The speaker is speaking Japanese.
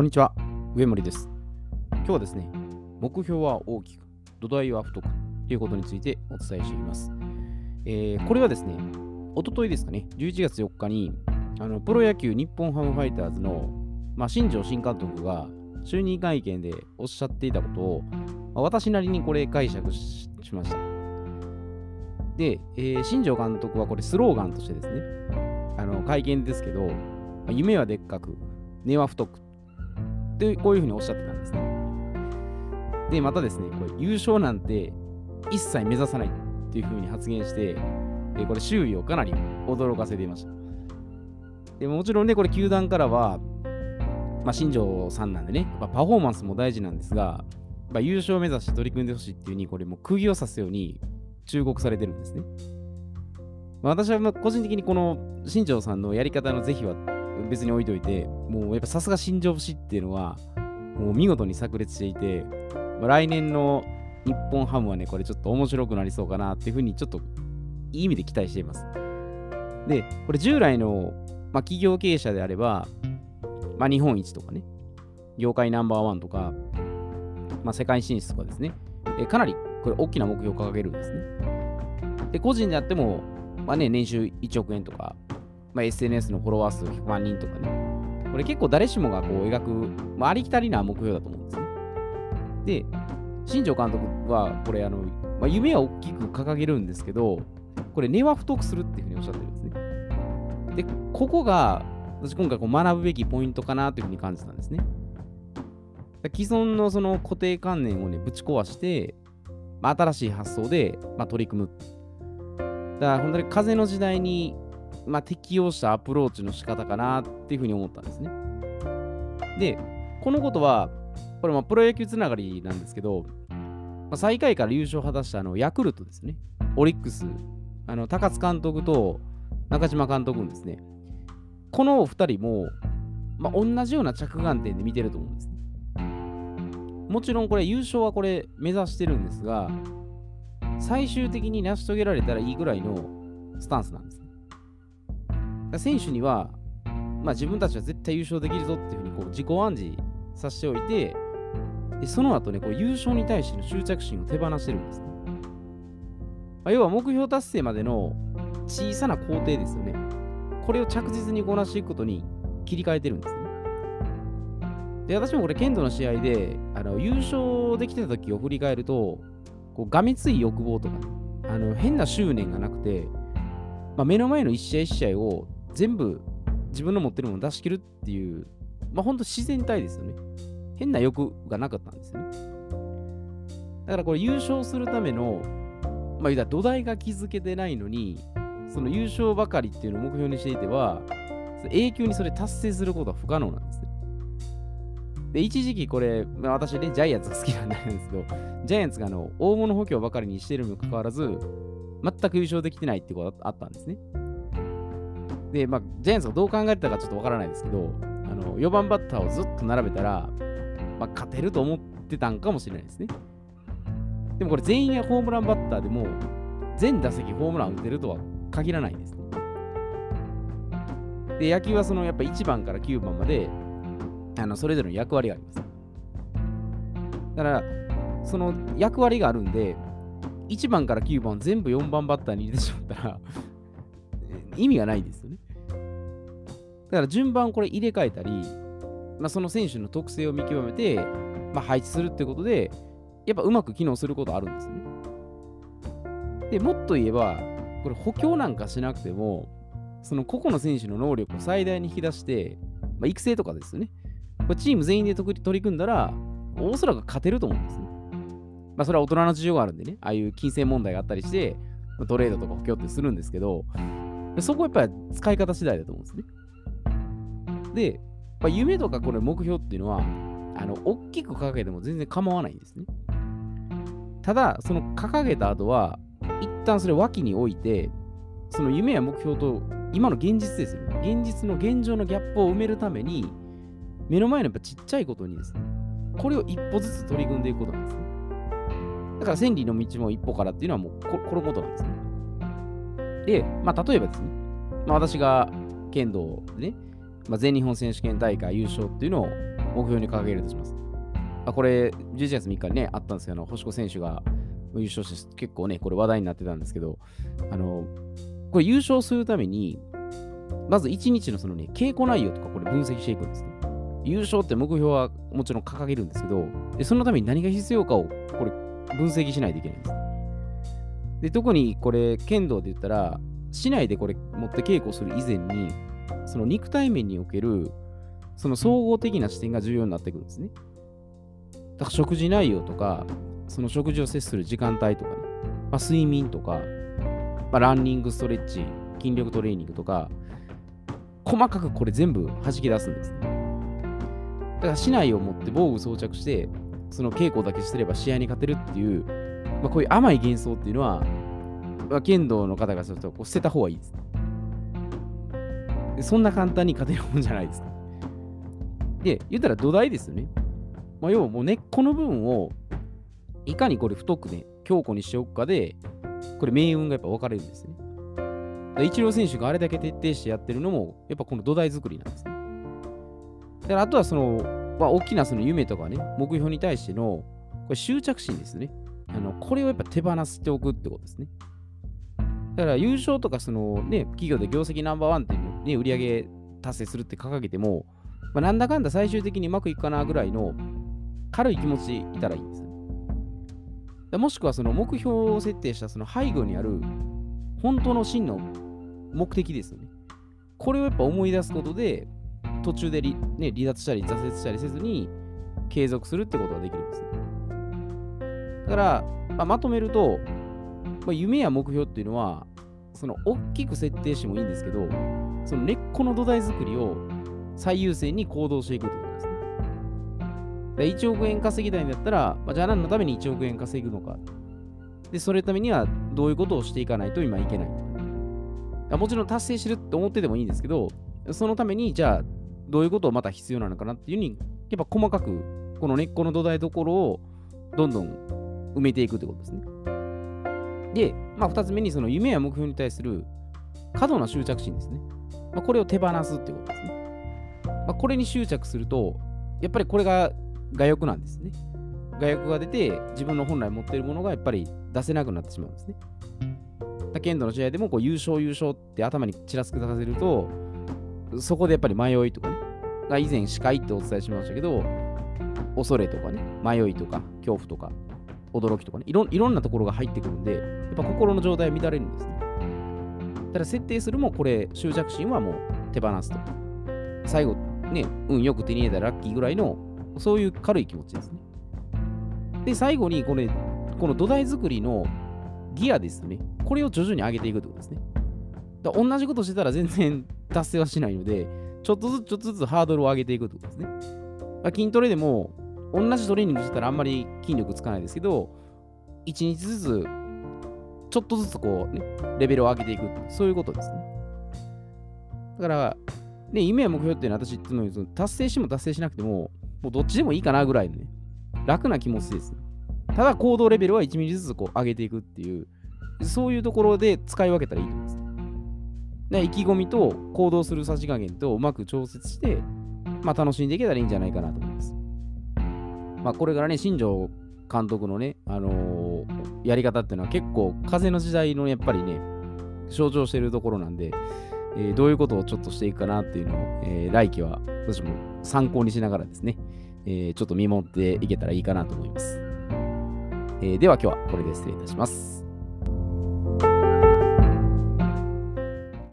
こんにちは、上森です。今日はですね、目標は大きく、土台は太くということについてお伝えしています。えーこれはですね、おとといですかね、11月4日に、あのプロ野球日本ハムファイターズの、まあ、新庄新監督が就任会見でおっしゃっていたことを、まあ私なりにこれ解釈しました。で、えー新庄監督はこれスローガンとしてですね、あの会見ですけど、まあ夢はでっかく、根は太くってこういうふうにおっしゃってたんですね。で、またですね、これ優勝なんて一切目指さないっていうふうに発言して、えこれ周囲をかなり驚かせていました。でもちろんね、これ球団からは、まあ、新庄さんなんでね、まあパフォーマンスも大事なんですが、まあ、優勝を目指して取り組んでほしいっていうふうに、これもう釘を刺すように忠告されてるんですね。まあ私はま個人的にこの新庄さんのやり方の是非は別に置いといて、もうやっぱさすが新庄節っていうのは、もう見事に炸裂していて、まあ来年の日本ハムはね、これちょっと面白くなりそうかなっていうふうにちょっといい意味で期待しています。で、これ従来の、まあ、企業経営者であれば、まあ、日本一とかね、業界ナンバーワンとか、まあ、世界進出とかですね、えかなりこれ大きな目標を掲げるんですね。で、個人であっても、まあね、年収1億円とか、まあ、SNS のフォロワー数100万人とかね、これ結構誰しもがこう描く、まあ、ありきたりな目標だと思うんですね。で、新庄監督は、これ、あの、まあ、夢は大きく掲げるんですけど、これ、根は太くするっていうふうにおっしゃってるんですね。で、ここが、私今回こう学ぶべきポイントかなというふうに感じたんですね。既存のその固定観念をね、ぶち壊して、まあ、新しい発想で、まあ、取り組む。だから本当に風の時代に、まあ、適応したアプローチの仕方かなっていうふうに思ったんですね。で、このことは、これまプロ野球つながりなんですけど、まあ、最下位から優勝を果たしたあのヤクルトですね。オリックス、あの高津監督と中島監督ですね。このお二人も、まあ、同じような着眼点で見てると思うんですね。もちろんこれ優勝はこれ目指してるんですが、最終的に成し遂げられたらいいぐらいのスタンスなんです。選手には、まあ、自分たちは絶対優勝できるぞっていうふうにこう自己暗示させておいて、その後ね、こう優勝に対しての執着心を手放してるんですね。まあ、要は目標達成までの小さな工程ですよね。これを着実にこなしていくことに切り替えてるんですね。で、私もこれ、剣道の試合であの優勝できてた時を振り返ると、こうがめつい欲望とかね、あの変な執念がなくて、まあ、目の前の一試合一試合を全部自分の持ってるものを出し切るっていう、まあ本当自然体ですよね。変な欲がなかったんですよね。だからこれ優勝するための、まあ言うたら土台が築けてないのに、その優勝ばかりっていうのを目標にしていては、永久にそれ達成することは不可能なんですね。で、一時期これ、まあ、私ね、ジャイアンツが好きなんですけど、ジャイアンツがあの大物補強ばかりにしてるにもかかわらず、全く優勝できてないってことがあったんですね。で、まあ、ジャイアンツがどう考えてたかちょっとわからないですけど、あの4番バッターをずっと並べたら、まあ、勝てると思ってたんかもしれないですね。でもこれ全員がホームランバッターでも、全打席ホームラン打てるとは限らないんですね。で、野球はそのやっぱ1番から9番まで、あのそれぞれの役割があります。だから、その役割があるんで、1番から9番全部4番バッターに入れてしまったら意味がないんですよね。だから順番これ入れ替えたり、まあ、その選手の特性を見極めて、まあ、配置するってことで、やっぱうまく機能することあるんですよね。で、もっと言えば、これ補強なんかしなくても、その個々の選手の能力を最大に引き出して、まあ、育成とかですよね。これチーム全員で取り組んだら、おそらく勝てると思うんですね。まあ、それは大人の事情があるんでね、ああいう金銭問題があったりして、まトレードとか補強ってするんですけど、そこはやっぱり使い方次第だと思うんですね。で、まあ、夢とかこれ目標っていうのは、あの、大きく掲げても全然構わないんですね。ただ、その掲げた後は、一旦それ脇に置いて、その夢や目標と今の現実ですよね。現実の現状のギャップを埋めるために、目の前のやっぱちっちゃいことにですね、これを一歩ずつ取り組んでいくことなんですね。だから千里の道も一歩からっていうのはもうここのことなんですね。で、まあ例えばですね、まあ、私が剣道でね、まあ、全日本選手権大会優勝っていうのを目標に掲げるとします。あこれ、11月3日にね、あったんですけど、星子選手が優勝して、結構ね、これ話題になってたんですけど、あの、これ優勝するために、まず1日のそのね、稽古内容とかこれ分析していくんですね。優勝って目標はもちろん掲げるんですけど、でそのために何が必要かをこれ分析しないといけないんです。で、特にこれ、剣道で言ったら、市内でこれ持って稽古する以前に、その肉体面における、その総合的な視点が重要になってくるんですね。だから食事内容とか、その食事を摂する時間帯とかね、まあ、睡眠とか、まあ、ランニング、ストレッチ、筋力トレーニングとか、細かくこれ全部弾き出すんですね。だから市内を持って防具装着して、その稽古だけすれば試合に勝てるっていう、まあ、こういう甘い幻想っていうのは、まあ、剣道の方がするとこう捨てた方がいいです。そんな簡単に勝てるもんじゃないです。で、言ったら土台ですよね。まあ、要はもう根っこの部分をいかにこれ太くね、強固にしておくかで、これ命運がやっぱ分かれるんですね。イチロー選手があれだけ徹底してやってるのも、やっぱこの土台作りなんですね。だからあとはその、まあ、大きなその夢とかね、目標に対してのこれ執着心ですね。あのこれをやっぱ手放しておくってことですね。だから優勝とかそのね、企業で業績ナンバーワンっていうのね、売り上げ達成するって掲げても、まあ、なんだかんだ最終的にうまくいくかなぐらいの軽い気持ちでいたらいいんですよ。もしくはその目標を設定したその背後にある本当の真の目的ですよね。これをやっぱ思い出すことで、途中で離,、ね、離脱したり挫折したりせずに継続するってことができるんですね。だから、まあ、まとめると、まあ、夢や目標っていうのは、その大きく設定してもいいんですけど、その根っこの土台作りを最優先に行動していくってことですね。1億円稼ぎたいんだったら、まあ、じゃあ何のために1億円稼ぐのか。で、それためにはどういうことをしていかないと今いけない。もちろん達成してるって思っててもいいんですけど、そのためにじゃあどういうことをまた必要なのかなっていうふうに、やっぱ細かくこの根っこの土台どころをどんどん埋めていくってことですね。で、まあ、2つ目にその夢や目標に対する過度な執着心ですね。まあ、これを手放すってことですね。まあ、これに執着すると、やっぱりこれが我欲なんですね。我欲が出て、自分の本来持っているものがやっぱり出せなくなってしまうんですね。剣道の試合でもこう優勝優勝って頭にちらつくさせると、そこでやっぱり迷いとかね、が以前司会ってお伝えしましたけど、恐れとかね、迷いとか恐怖とか驚きとかねいろ、いろんなところが入ってくるんで、やっぱ心の状態は乱れるんですね。ただ設定するもこれ、執着心はもう手放すと。最後、ね、運よく手に入れたらラッキーぐらいの、そういう軽い気持ちですね。で、最後にこれ、この土台作りのギアですね。これを徐々に上げていくってことですね。だ同じことしてたら全然達成はしないので、ちょっとずつちょっとずつハードルを上げていくってことですね。ま、筋トレでも、同じトレーニングしてたらあんまり筋力つかないですけど、1日ずつ、ちょっとずつこうね、レベルを上げていく。そういうことですね。だから、ね、夢や目標っていうのは私いつも言うと、達成しても達成しなくても、もうどっちでもいいかなぐらいのね、楽な気持ちです。ただ行動レベルは1ミリずつこう上げていくっていう、そういうところで使い分けたらいいと思います。で意気込みと行動するさじ加減とうまく調節して、まあ、楽しんでいけたらいいんじゃないかなとま。あ、これからね、新庄監督のね、あのー、やり方っていうのは結構風の時代のやっぱりね、象徴しているところなんで、えー、どういうことをちょっとしていくかなっていうのを、えー、来季は私も参考にしながらですね、えー、ちょっと見守っていけたらいいかなと思います。え、では今日はこれで失礼いたします。